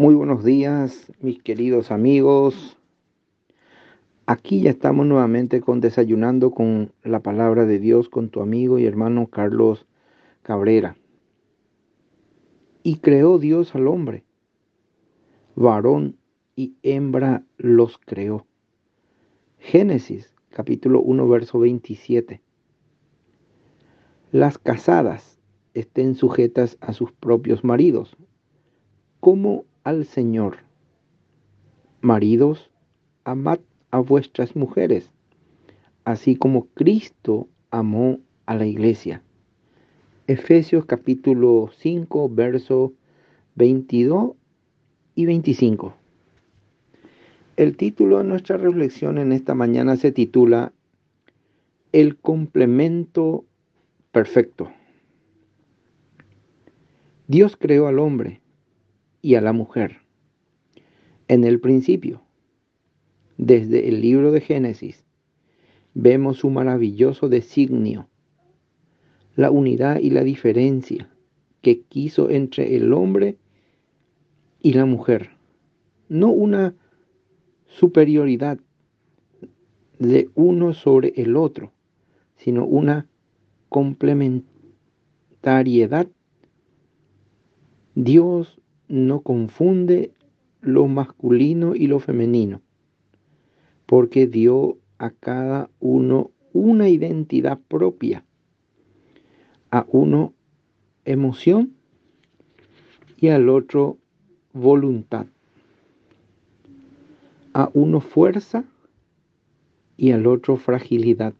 Muy buenos días, mis queridos amigos. Aquí ya estamos nuevamente con desayunando con la palabra de Dios con tu amigo y hermano Carlos Cabrera. Y creó Dios al hombre, varón y hembra los creó. Génesis capítulo 1 verso 27. Las casadas estén sujetas a sus propios maridos, como al Señor. Maridos, amad a vuestras mujeres, así como Cristo amó a la iglesia. Efesios capítulo 5, verso 22 y 25. El título de nuestra reflexión en esta mañana se titula El complemento perfecto. Dios creó al hombre y a la mujer. En el principio, desde el libro de Génesis, vemos su maravilloso designio, la unidad y la diferencia que quiso entre el hombre y la mujer, no una superioridad de uno sobre el otro, sino una complementariedad. Dios no confunde lo masculino y lo femenino, porque dio a cada uno una identidad propia, a uno emoción y al otro voluntad, a uno fuerza y al otro fragilidad,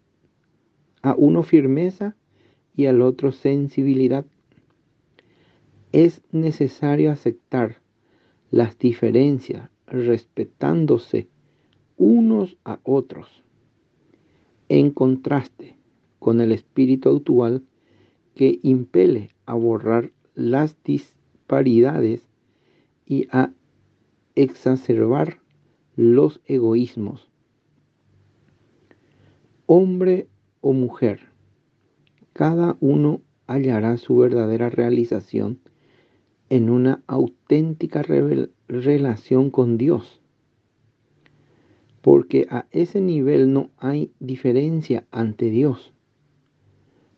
a uno firmeza y al otro sensibilidad es necesario aceptar las diferencias respetándose unos a otros, en contraste con el espíritu actual que impele a borrar las disparidades y a exacerbar los egoísmos. Hombre o mujer, cada uno hallará su verdadera realización en una auténtica relación con Dios. Porque a ese nivel no hay diferencia ante Dios.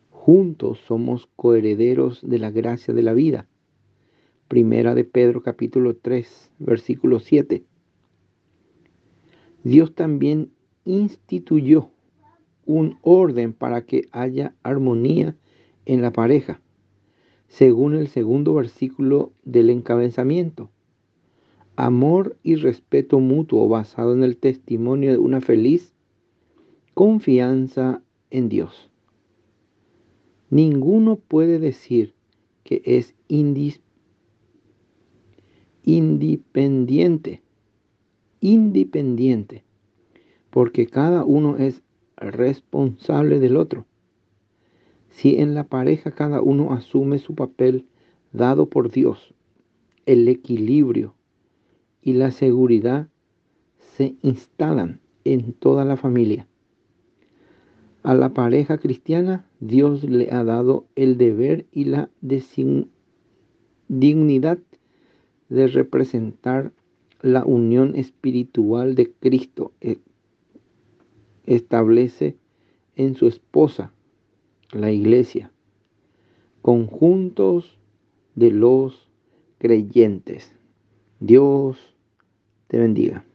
Juntos somos coherederos de la gracia de la vida. Primera de Pedro capítulo 3, versículo 7. Dios también instituyó un orden para que haya armonía en la pareja según el segundo versículo del encabezamiento. Amor y respeto mutuo basado en el testimonio de una feliz confianza en Dios. Ninguno puede decir que es independiente, independiente, porque cada uno es responsable del otro. Si en la pareja cada uno asume su papel dado por Dios, el equilibrio y la seguridad se instalan en toda la familia. A la pareja cristiana Dios le ha dado el deber y la dignidad de representar la unión espiritual de Cristo. E-, establece en su esposa la iglesia, conjuntos de los creyentes. Dios te bendiga.